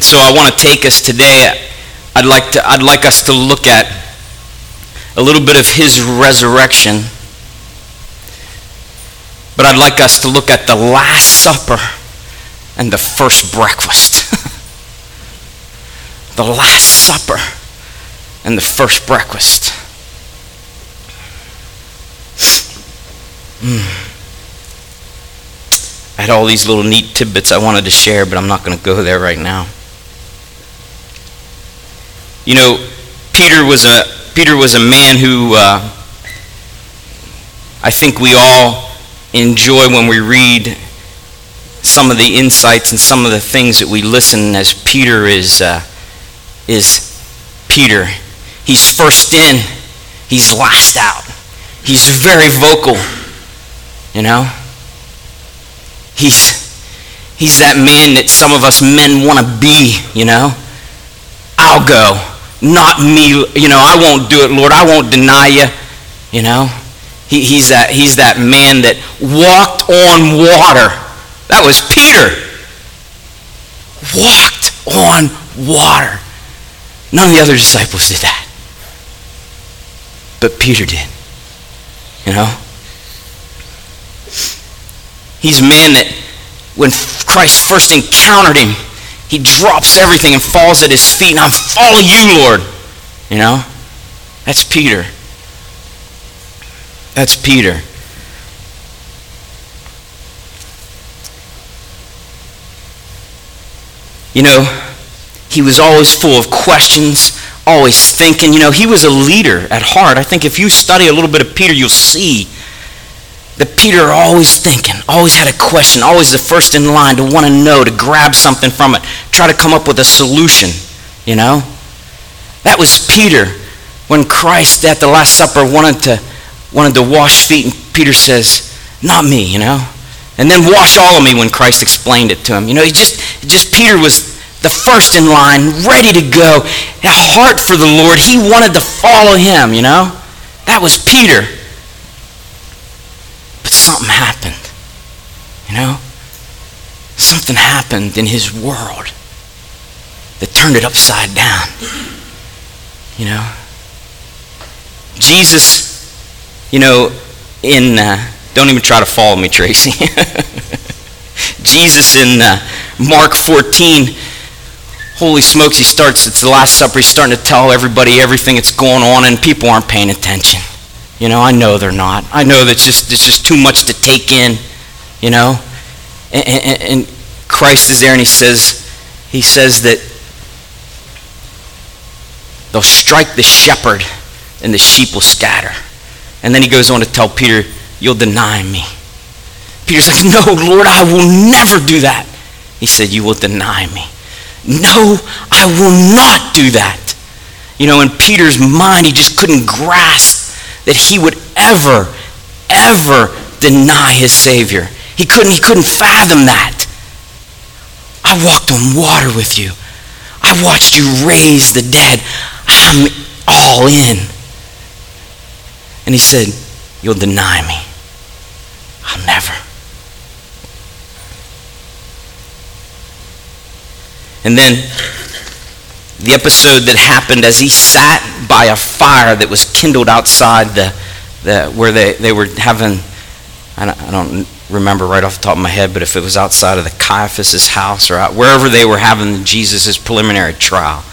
So I want to take us today. I'd like to. I'd like us to look at a little bit of his resurrection. But I'd like us to look at the Last Supper and the first breakfast. the Last Supper and the first breakfast. Mm. I had all these little neat tidbits I wanted to share, but I'm not going to go there right now. You know, Peter was a Peter was a man who uh, I think we all enjoy when we read some of the insights and some of the things that we listen as Peter is uh, is Peter. He's first in, he's last out. He's very vocal, you know. He's, he's that man that some of us men want to be, you know. I'll go. Not me, you know, I won't do it, Lord. I won't deny you, you know. He, he's, that, he's that man that walked on water. That was Peter. Walked on water. None of the other disciples did that. But Peter did. You know? He's a man that when Christ first encountered him, he drops everything and falls at his feet, and I'm following you, Lord. You know? That's Peter. That's Peter. You know, he was always full of questions, always thinking. You know, he was a leader at heart. I think if you study a little bit of Peter, you'll see that Peter always thinking, always had a question, always the first in line to want to know, to grab something from it, try to come up with a solution, you know? That was Peter when Christ at the Last Supper wanted to, wanted to wash feet, and Peter says, not me, you know? And then wash all of me when Christ explained it to him. You know, he just, just Peter was the first in line, ready to go, a heart for the Lord. He wanted to follow him, you know? That was Peter something happened. You know? Something happened in his world that turned it upside down. You know? Jesus, you know, in, uh, don't even try to follow me, Tracy. Jesus in uh, Mark 14, holy smokes, he starts, it's the Last Supper, he's starting to tell everybody everything that's going on, and people aren't paying attention. You know, I know they're not. I know that's just it's just too much to take in. You know, and, and, and Christ is there, and he says, he says that they'll strike the shepherd, and the sheep will scatter. And then he goes on to tell Peter, "You'll deny me." Peter's like, "No, Lord, I will never do that." He said, "You will deny me." No, I will not do that. You know, in Peter's mind, he just couldn't grasp that he would ever, ever deny his Savior. He couldn't, he couldn't fathom that. I walked on water with you. I watched you raise the dead. I'm all in. And he said, You'll deny me. I'll never. And then the episode that happened as he sat by a fire that was kindled outside the, the where they, they were having, I don't, I don't remember right off the top of my head, but if it was outside of the Caiaphas' house or out, wherever they were having Jesus' preliminary trial,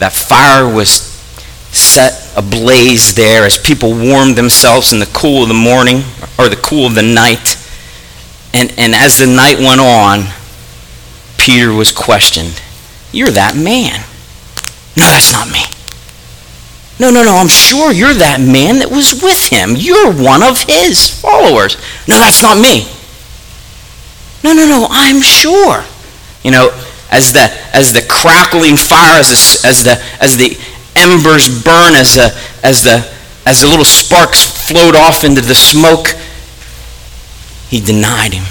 that fire was set ablaze there as people warmed themselves in the cool of the morning or the cool of the night. And, and as the night went on, Peter was questioned. You're that man. No, that's not me. No, no, no, I'm sure you're that man that was with him. You're one of his followers. No, that's not me. No, no, no, I'm sure. You know, as the as the crackling fire, as the as the as the embers burn, as the as the as the little sparks float off into the smoke, he denied him.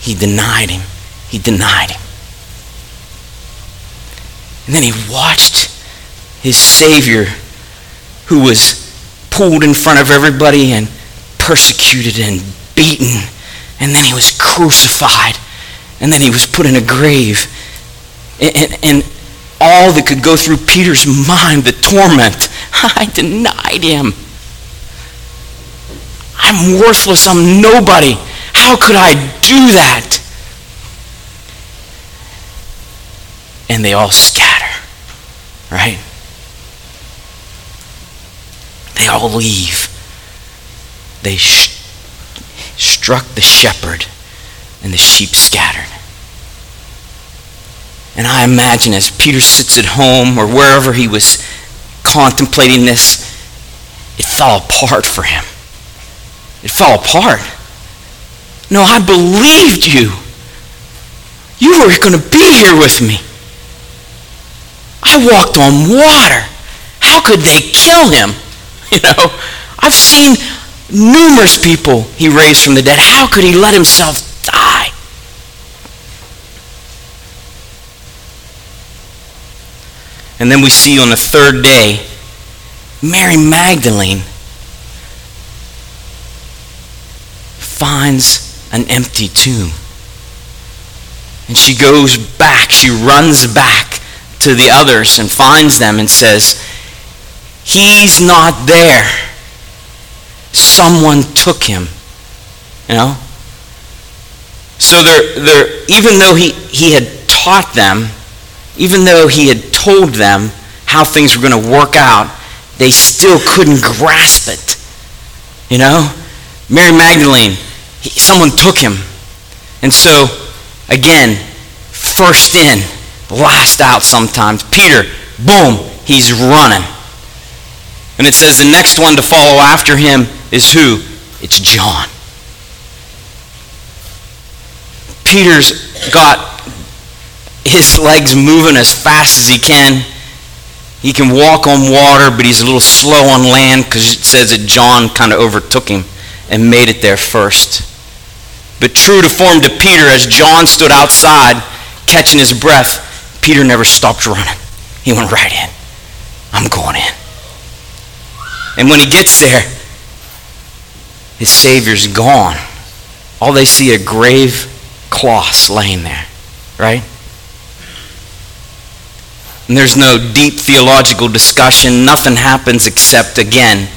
He denied him. He denied him. And then he watched his Savior who was pulled in front of everybody and persecuted and beaten. And then he was crucified. And then he was put in a grave. And, and, and all that could go through Peter's mind, the torment. I denied him. I'm worthless. I'm nobody. How could I do that? And they all scatter, right? They all leave. They sh- struck the shepherd, and the sheep scattered. And I imagine as Peter sits at home or wherever he was contemplating this, it fell apart for him. It fell apart. No, I believed you. You were going to be here with me. I walked on water. How could they kill him? You know, I've seen numerous people he raised from the dead. How could he let himself die? And then we see on the third day, Mary Magdalene finds an empty tomb. And she goes back, she runs back to the others and finds them and says, He's not there. Someone took him. You know? So they're, they're, even though he, he had taught them, even though he had told them how things were going to work out, they still couldn't grasp it. You know? Mary Magdalene, he, someone took him. And so, again, first in, last out sometimes. Peter, boom, he's running. And it says the next one to follow after him is who? It's John. Peter's got his legs moving as fast as he can. He can walk on water, but he's a little slow on land because it says that John kind of overtook him and made it there first. But true to form to Peter, as John stood outside catching his breath, Peter never stopped running. He went right in. I'm going in. And when he gets there, his Savior's gone. All they see are grave cloths laying there, right? And there's no deep theological discussion. Nothing happens except, again,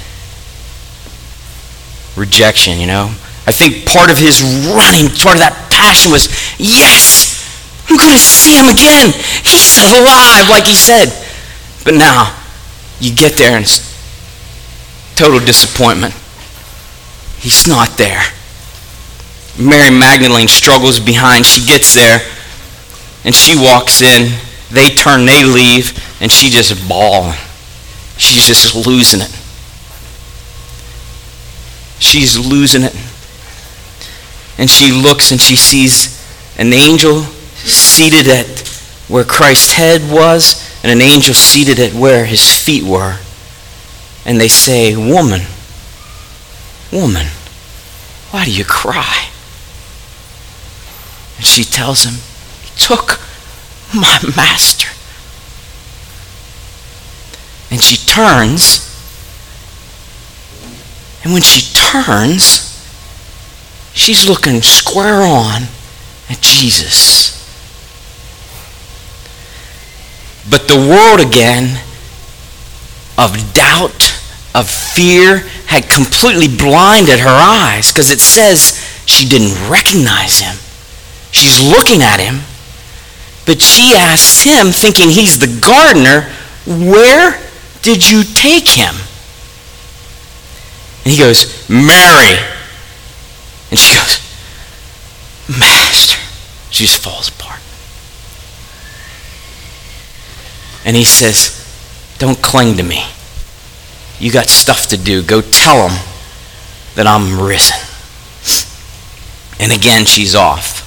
rejection, you know? I think part of his running, part of that passion was, yes, I'm going to see him again. He's alive, like he said. But now, you get there and it's total disappointment. He's not there. Mary Magdalene struggles behind. She gets there and she walks in they turn, they leave, and she just bawling. She's just losing it. She's losing it. And she looks and she sees an angel seated at where Christ's head was and an angel seated at where his feet were. And they say, Woman, woman, why do you cry? And she tells him, He took my master. And she turns. And when she turns, she's looking square on at Jesus. But the world again of doubt, of fear, had completely blinded her eyes because it says she didn't recognize him. She's looking at him but she asks him, thinking he's the gardener, Where did you take him? And he goes, Mary. And she goes, Master. She just falls apart. And he says, Don't cling to me. You got stuff to do. Go tell them that I'm risen. And again, she's off.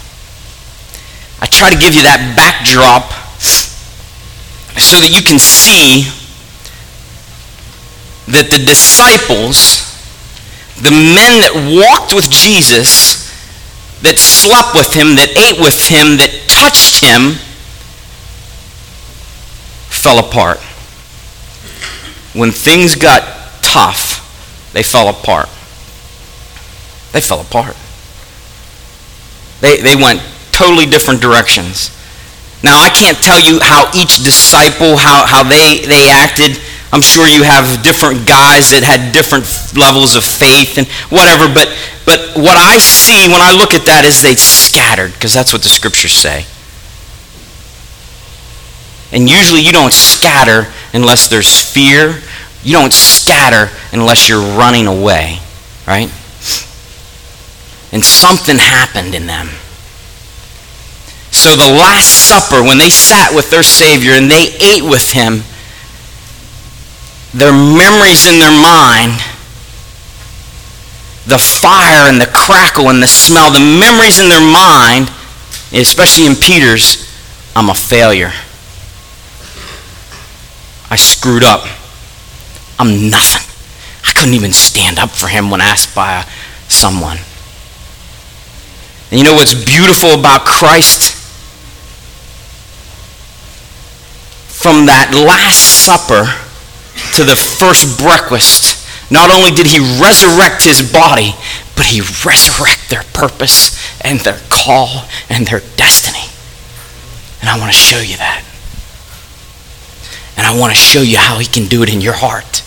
I try to give you that backdrop so that you can see that the disciples, the men that walked with Jesus, that slept with him, that ate with him, that touched him, fell apart. When things got tough, they fell apart. They fell apart. They, they went totally different directions. Now, I can't tell you how each disciple, how, how they, they acted. I'm sure you have different guys that had different levels of faith and whatever, but, but what I see when I look at that is they scattered, because that's what the scriptures say. And usually you don't scatter unless there's fear. You don't scatter unless you're running away, right? And something happened in them. So the Last Supper, when they sat with their Savior and they ate with him, their memories in their mind, the fire and the crackle and the smell, the memories in their mind, especially in Peter's, I'm a failure. I screwed up. I'm nothing. I couldn't even stand up for him when asked by someone. And you know what's beautiful about Christ? From that Last Supper to the first breakfast, not only did he resurrect his body, but he resurrect their purpose and their call and their destiny. And I want to show you that. And I want to show you how he can do it in your heart.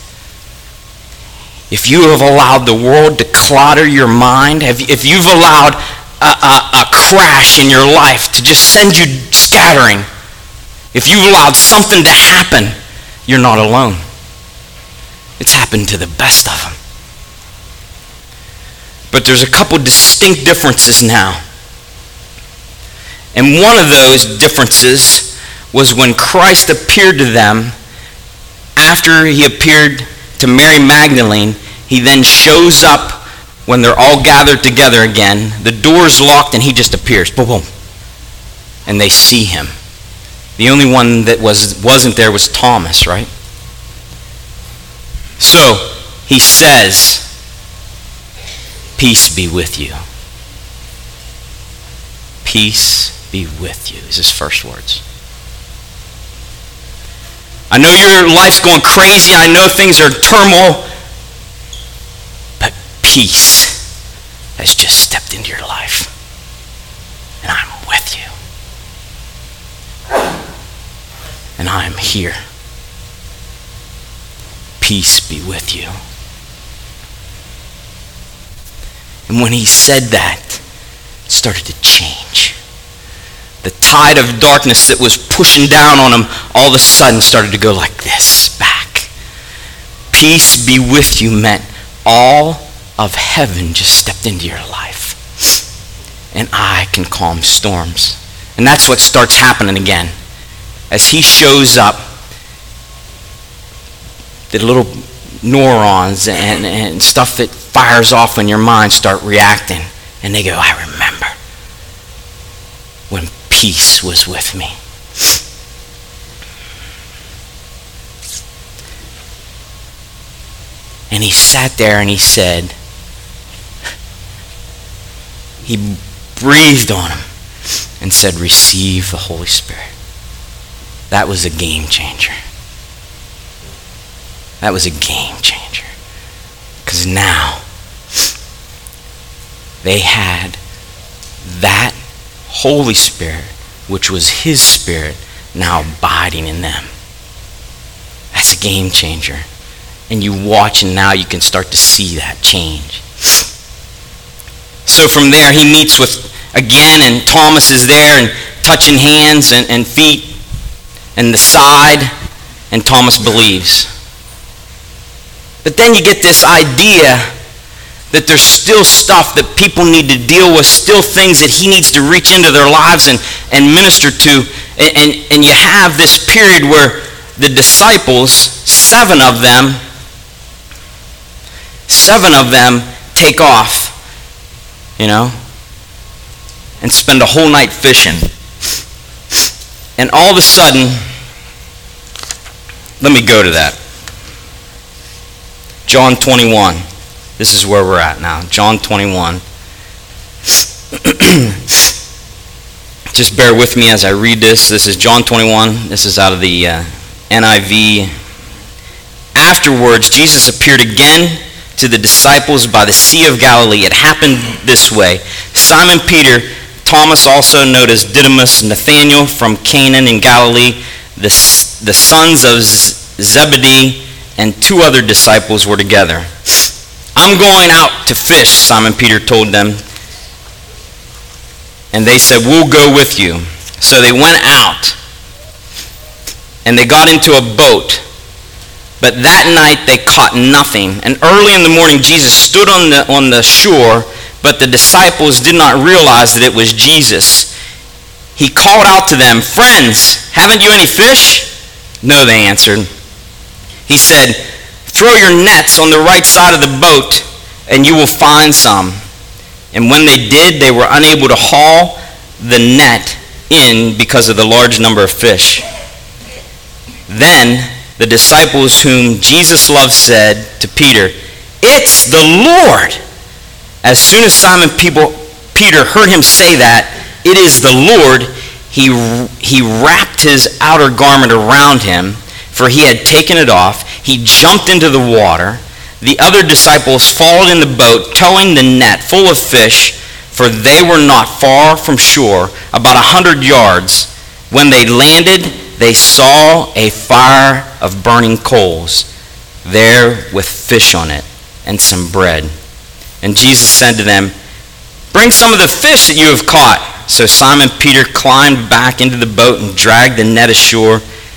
If you have allowed the world to clutter your mind, if you've allowed a, a, a crash in your life to just send you scattering, if you've allowed something to happen, you're not alone. It's happened to the best of them. But there's a couple distinct differences now. And one of those differences was when Christ appeared to them after he appeared to Mary Magdalene, he then shows up when they're all gathered together again. The door's locked and he just appears. Boom, boom. And they see him. The only one that was, wasn't there was Thomas, right? So he says, Peace be with you. Peace be with you, is his first words. I know your life's going crazy. I know things are turmoil. But peace has just stepped into your life. And I'm with you. And I'm here. Peace be with you. And when he said that, it started to change the tide of darkness that was pushing down on him all of a sudden started to go like this back. Peace be with you meant all of heaven just stepped into your life. And I can calm storms. And that's what starts happening again. As he shows up, the little neurons and, and stuff that fires off in your mind start reacting. And they go, I remember when peace was with me. And he sat there and he said, he breathed on him and said, Receive the Holy Spirit. That was a game changer. That was a game changer. Because now they had that Holy Spirit, which was his spirit, now abiding in them. That's a game changer. And you watch, and now you can start to see that change. So from there, he meets with again, and Thomas is there and touching hands and, and feet and the side, and Thomas believes. But then you get this idea that there's still stuff that people need to deal with, still things that he needs to reach into their lives and, and minister to. And, and, and you have this period where the disciples, seven of them, seven of them take off, you know, and spend a whole night fishing. And all of a sudden, let me go to that. John 21. This is where we're at now. John 21. Just bear with me as I read this. This is John 21. This is out of the uh, NIV. Afterwards, Jesus appeared again to the disciples by the Sea of Galilee. It happened this way Simon Peter Thomas, also known as Didymus, Nathanael from Cana in Galilee, the, the sons of Zebedee, and two other disciples were together. I'm going out to fish, Simon Peter told them. And they said, We'll go with you. So they went out and they got into a boat. But that night they caught nothing. And early in the morning, Jesus stood on the, on the shore, but the disciples did not realize that it was Jesus. He called out to them, Friends, haven't you any fish? No, they answered. He said, Throw your nets on the right side of the boat, and you will find some. And when they did, they were unable to haul the net in because of the large number of fish. Then the disciples whom Jesus loved said to Peter, It's the Lord! As soon as Simon Peter heard him say that, It is the Lord, he, he wrapped his outer garment around him, for he had taken it off. He jumped into the water. The other disciples followed in the boat, towing the net full of fish, for they were not far from shore, about a hundred yards. When they landed, they saw a fire of burning coals there with fish on it and some bread. And Jesus said to them, Bring some of the fish that you have caught. So Simon Peter climbed back into the boat and dragged the net ashore.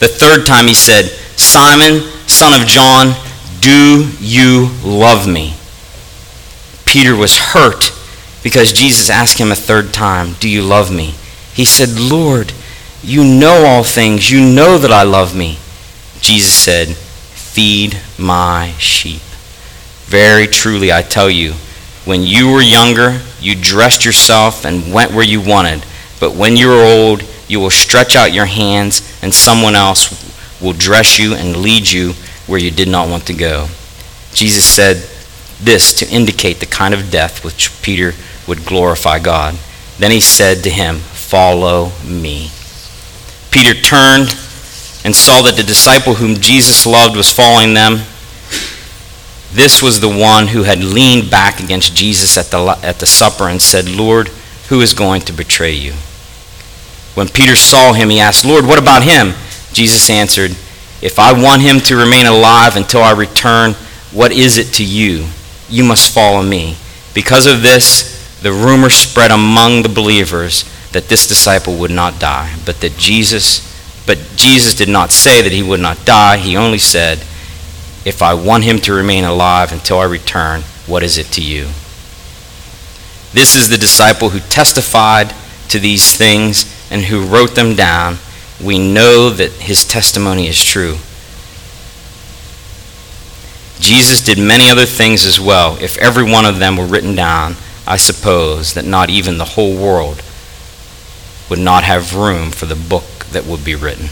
The third time he said, Simon, son of John, do you love me? Peter was hurt because Jesus asked him a third time, Do you love me? He said, Lord, you know all things. You know that I love me. Jesus said, Feed my sheep. Very truly, I tell you, when you were younger, you dressed yourself and went where you wanted. But when you are old, you will stretch out your hands, and someone else will dress you and lead you where you did not want to go. Jesus said this to indicate the kind of death which Peter would glorify God. Then he said to him, Follow me. Peter turned and saw that the disciple whom Jesus loved was following them. This was the one who had leaned back against Jesus at the, at the supper and said, Lord, who is going to betray you? When Peter saw him, he asked, Lord, what about him? Jesus answered, If I want him to remain alive until I return, what is it to you? You must follow me. Because of this, the rumor spread among the believers that this disciple would not die, but that Jesus, but Jesus did not say that he would not die. He only said, If I want him to remain alive until I return, what is it to you? This is the disciple who testified to these things and who wrote them down. We know that his testimony is true. Jesus did many other things as well. If every one of them were written down, I suppose that not even the whole world would not have room for the book that would be written.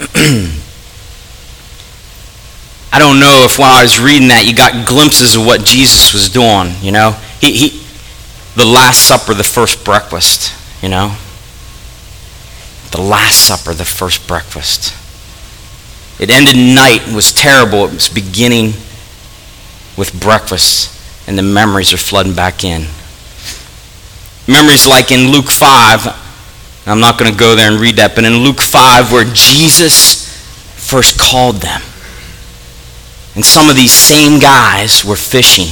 I don't know if while I was reading that you got glimpses of what Jesus was doing, you know. He, he the last supper, the first breakfast, you know. The last supper, the first breakfast. It ended night and was terrible. It was beginning with breakfast and the memories are flooding back in. Memories like in Luke 5, I'm not going to go there and read that, but in Luke 5, where Jesus first called them. And some of these same guys were fishing.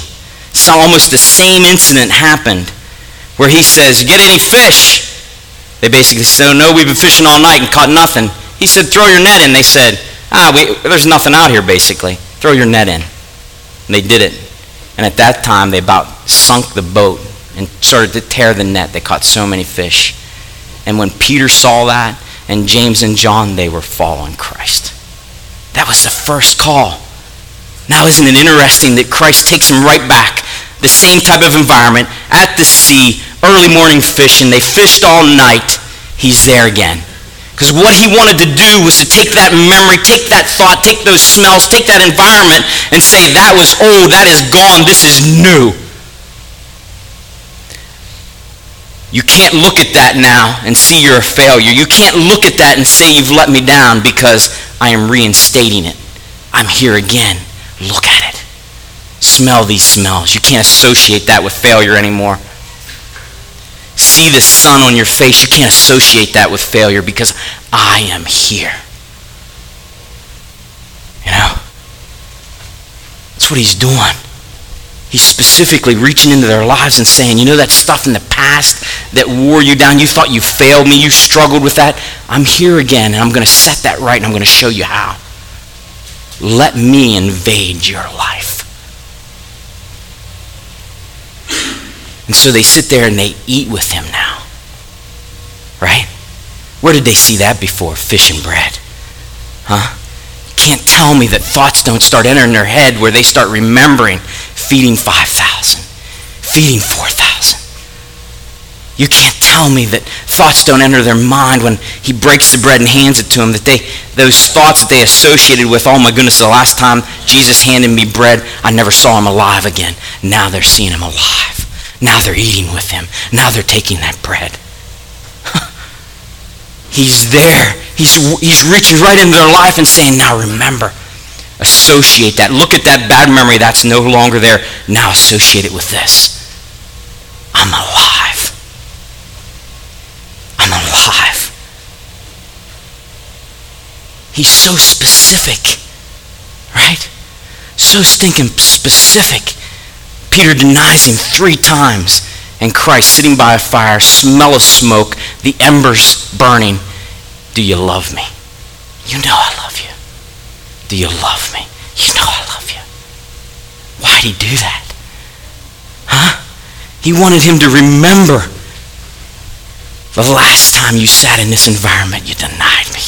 So almost the same incident happened where he says, Get any fish? They basically said, oh, No, we've been fishing all night and caught nothing. He said, Throw your net in. They said, Ah, we, there's nothing out here, basically. Throw your net in. And they did it. And at that time, they about sunk the boat and started to tear the net. They caught so many fish. And when Peter saw that, and James and John, they were following Christ. That was the first call. Now, isn't it interesting that Christ takes them right back? The same type of environment, at the sea, early morning fishing. They fished all night. He's there again. Because what he wanted to do was to take that memory, take that thought, take those smells, take that environment, and say, that was old, that is gone, this is new. You can't look at that now and see you're a failure. You can't look at that and say you've let me down because I am reinstating it. I'm here again. Look at it. Smell these smells. You can't associate that with failure anymore see the sun on your face, you can't associate that with failure because I am here. You know? That's what he's doing. He's specifically reaching into their lives and saying, you know that stuff in the past that wore you down, you thought you failed me, you struggled with that? I'm here again and I'm going to set that right and I'm going to show you how. Let me invade your life. And so they sit there and they eat with him now. Right? Where did they see that before? Fish and bread. Huh? You can't tell me that thoughts don't start entering their head where they start remembering feeding 5,000, feeding 4,000. You can't tell me that thoughts don't enter their mind when he breaks the bread and hands it to them, that they, those thoughts that they associated with, oh my goodness, the last time Jesus handed me bread, I never saw him alive again. Now they're seeing him alive. Now they're eating with him. Now they're taking that bread. he's there. He's, he's reaching right into their life and saying, now remember, associate that. Look at that bad memory that's no longer there. Now associate it with this. I'm alive. I'm alive. He's so specific, right? So stinking specific. Peter denies him three times. And Christ sitting by a fire, smell of smoke, the embers burning. Do you love me? You know I love you. Do you love me? You know I love you. Why'd he do that? Huh? He wanted him to remember the last time you sat in this environment, you denied me.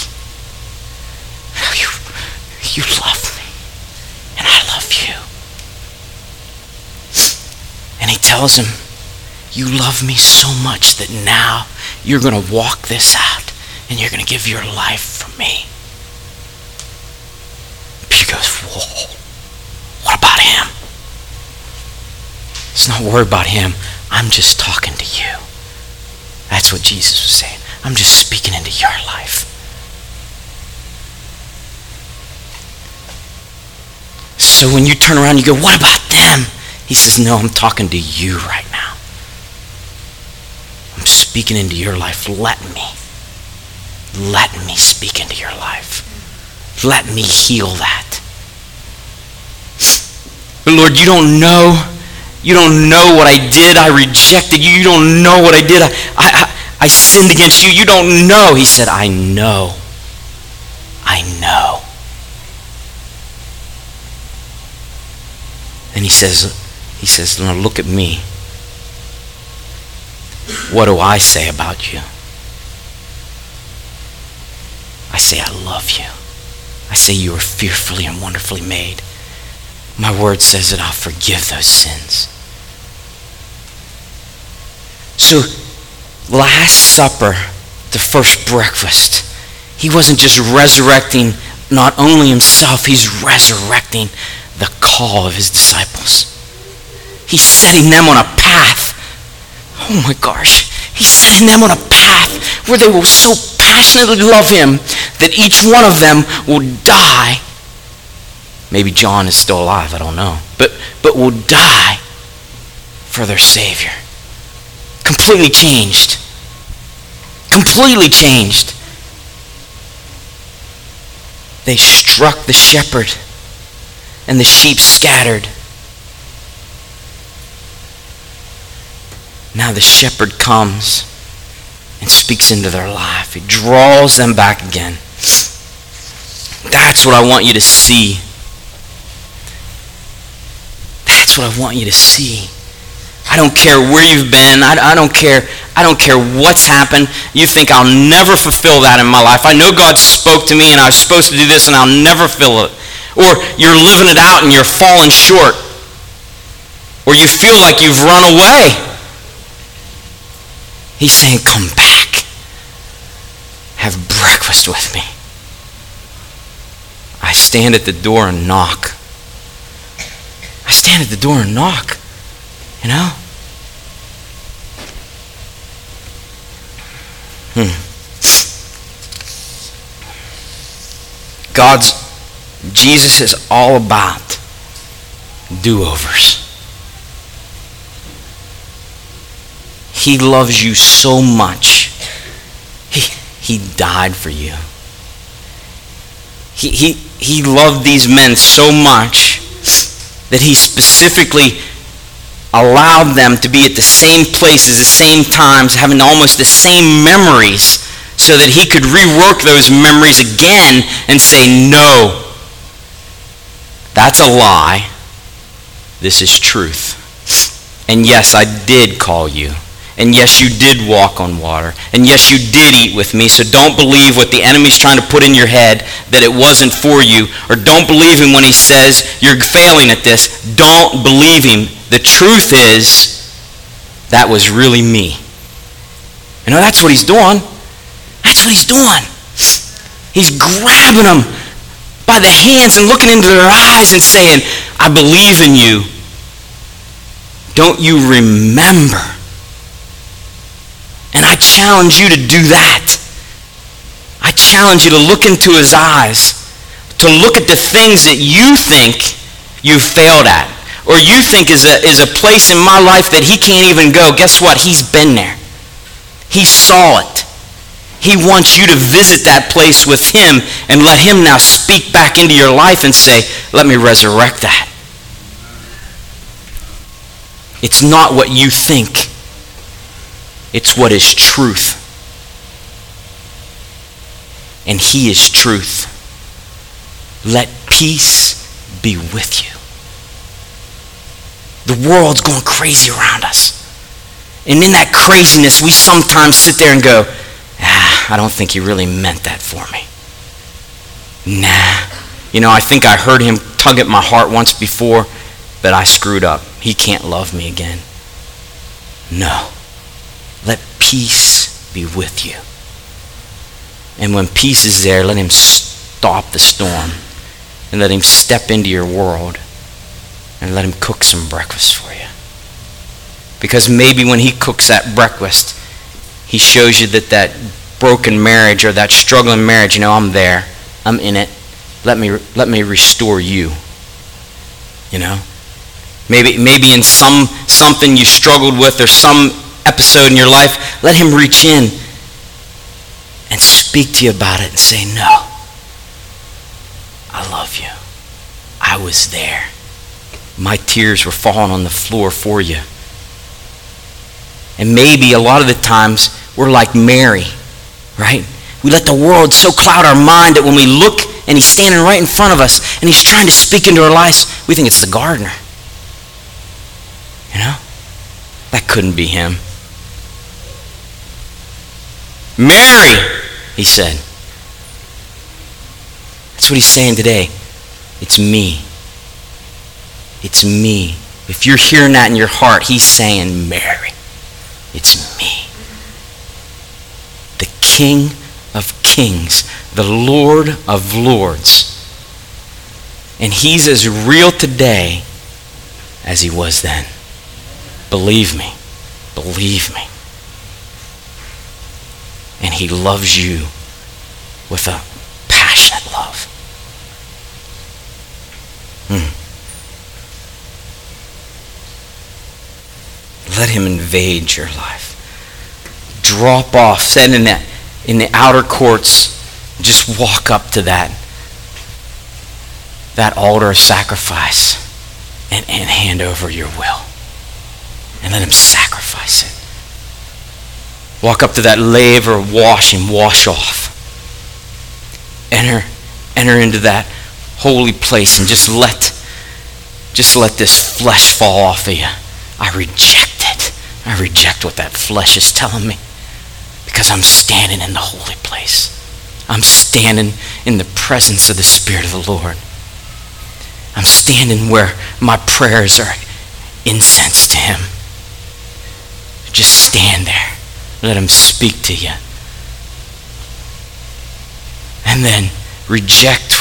You, you love me, and I love you. And he tells him, You love me so much that now you're going to walk this out and you're going to give your life for me. Peter goes, Whoa, what about him? It's not worried about him. I'm just talking to you. That's what Jesus was saying. I'm just speaking into your life. So when you turn around, you go, What about? He says, No, I'm talking to you right now. I'm speaking into your life. Let me. Let me speak into your life. Let me heal that. But Lord, you don't know. You don't know what I did. I rejected you. You don't know what I did. I, I, I sinned against you. You don't know. He said, I know. I know. And he says, he says, Now look at me. What do I say about you? I say, I love you. I say, you are fearfully and wonderfully made. My word says that I'll forgive those sins. So, Last Supper, the first breakfast, he wasn't just resurrecting not only himself, he's resurrecting the call of his disciples. He's setting them on a path. Oh my gosh. He's setting them on a path where they will so passionately love him that each one of them will die. Maybe John is still alive, I don't know. But, but will die for their Savior. Completely changed. Completely changed. They struck the shepherd, and the sheep scattered. Now the shepherd comes and speaks into their life. He draws them back again. That's what I want you to see. That's what I want you to see. I don't care where you've been. I, I, don't care. I don't care what's happened. You think I'll never fulfill that in my life. I know God spoke to me and I was supposed to do this and I'll never fill it. Or you're living it out and you're falling short. Or you feel like you've run away. He's saying, come back. Have breakfast with me. I stand at the door and knock. I stand at the door and knock. You know? Hmm. God's, Jesus is all about do overs. He loves you so much. He, he died for you. He, he, he loved these men so much that he specifically allowed them to be at the same places, the same times, having almost the same memories, so that he could rework those memories again and say, No, that's a lie. This is truth. And yes, I did call you. And yes, you did walk on water. And yes, you did eat with me. So don't believe what the enemy's trying to put in your head that it wasn't for you. Or don't believe him when he says you're failing at this. Don't believe him. The truth is, that was really me. You know, that's what he's doing. That's what he's doing. He's grabbing them by the hands and looking into their eyes and saying, I believe in you. Don't you remember? And I challenge you to do that. I challenge you to look into his eyes, to look at the things that you think you failed at, or you think is a, is a place in my life that he can't even go. Guess what? He's been there. He saw it. He wants you to visit that place with him and let him now speak back into your life and say, let me resurrect that. It's not what you think. It's what is truth. And He is truth. Let peace be with you. The world's going crazy around us. And in that craziness, we sometimes sit there and go, ah, I don't think he really meant that for me. Nah. You know, I think I heard him tug at my heart once before, but I screwed up. He can't love me again. No. Peace be with you. And when peace is there, let him stop the storm and let him step into your world and let him cook some breakfast for you. Because maybe when he cooks that breakfast, he shows you that that broken marriage or that struggling marriage, you know, I'm there. I'm in it. Let me let me restore you. You know? Maybe maybe in some something you struggled with or some episode in your life, let him reach in and speak to you about it and say, No, I love you. I was there. My tears were falling on the floor for you. And maybe a lot of the times we're like Mary, right? We let the world so cloud our mind that when we look and he's standing right in front of us and he's trying to speak into our lives, we think it's the gardener. You know? That couldn't be him. Mary, he said. That's what he's saying today. It's me. It's me. If you're hearing that in your heart, he's saying, Mary, it's me. The King of kings, the Lord of lords. And he's as real today as he was then. Believe me. Believe me and he loves you with a passionate love. Hmm. Let him invade your life. Drop off, stand in that in the outer courts, just walk up to that that altar of sacrifice and, and hand over your will. And let him sacrifice it. Walk up to that laver of washing, wash off. Enter, enter into that holy place and just let, just let this flesh fall off of you. I reject it. I reject what that flesh is telling me because I'm standing in the holy place. I'm standing in the presence of the Spirit of the Lord. I'm standing where my prayers are incense to Him. Just stand there. Let Him speak to you. And then reject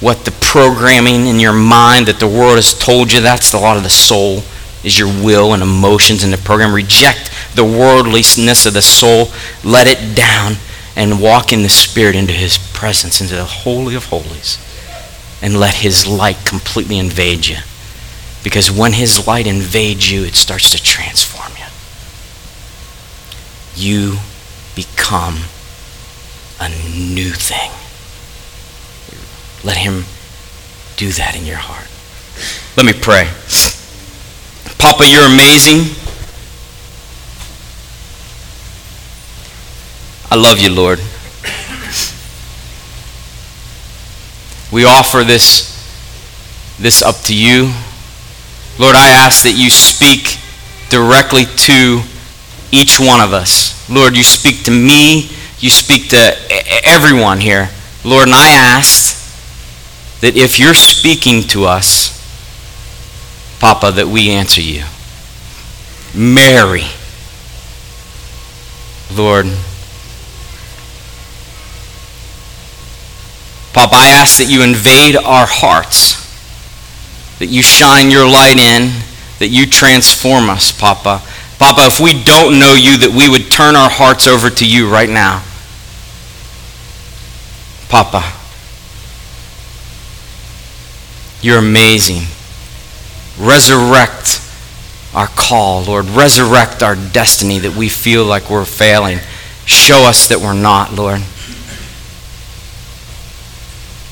what the programming in your mind that the world has told you. That's a lot of the soul, is your will and emotions in the program. Reject the worldliness of the soul. Let it down and walk in the Spirit into His presence, into the Holy of Holies. And let His light completely invade you. Because when His light invades you, it starts to transform you. Become a new thing. Let Him do that in your heart. Let me pray. Papa, you're amazing. I love you, Lord. We offer this, this up to you. Lord, I ask that you speak directly to each one of us. Lord, you speak to me, you speak to everyone here. Lord, and I ask that if you're speaking to us, Papa, that we answer you. Mary, Lord, Papa, I ask that you invade our hearts, that you shine your light in, that you transform us, Papa. Papa, if we don't know you, that we would turn our hearts over to you right now. Papa, you're amazing. Resurrect our call, Lord. Resurrect our destiny that we feel like we're failing. Show us that we're not, Lord.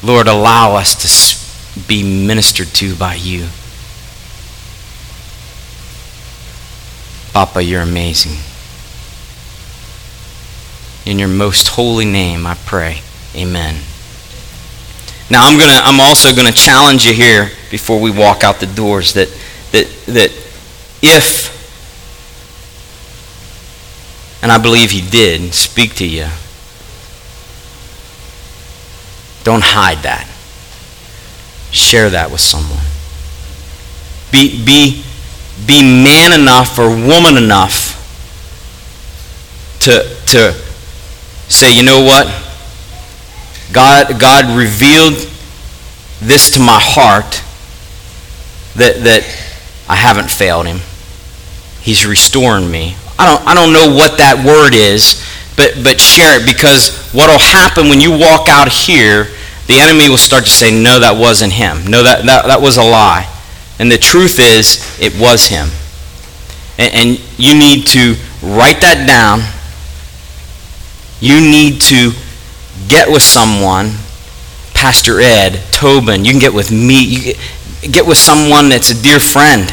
Lord, allow us to be ministered to by you. Papa, you're amazing. In your most holy name, I pray. Amen. Now, I'm gonna. I'm also gonna challenge you here before we walk out the doors that that that if, and I believe he did speak to you don't hide that. Share that with someone. Be, be, be man enough or woman enough to, to say, you know what? God, God revealed this to my heart that, that I haven't failed him. He's restoring me. I don't, I don't know what that word is, but, but share it because what will happen when you walk out here, the enemy will start to say, no, that wasn't him. No, that, that, that was a lie. And the truth is, it was him. And, and you need to write that down. You need to get with someone, Pastor Ed, Tobin, you can get with me, you get, get with someone that's a dear friend,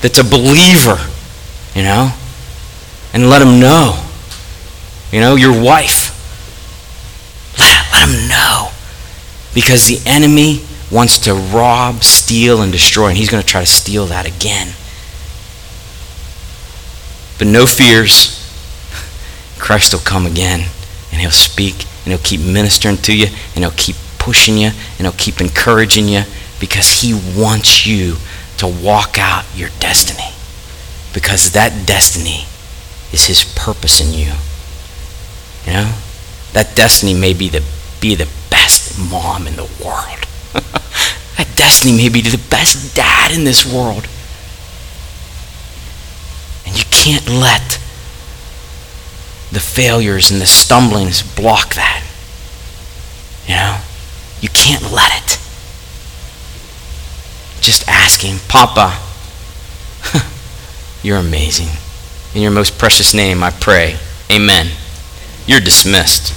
that's a believer, you know, and let them know. You know, your wife. Let, let them know. Because the enemy wants to rob, steal, and destroy, and he's going to try to steal that again. But no fears. Christ will come again, and he'll speak, and he'll keep ministering to you, and he'll keep pushing you, and he'll keep encouraging you, because he wants you to walk out your destiny. Because that destiny is his purpose in you. You know, that destiny may be the be the best mom in the world. That destiny may be the best dad in this world. And you can't let the failures and the stumblings block that. You know? You can't let it. Just asking, Papa, you're amazing. In your most precious name, I pray. Amen. You're dismissed.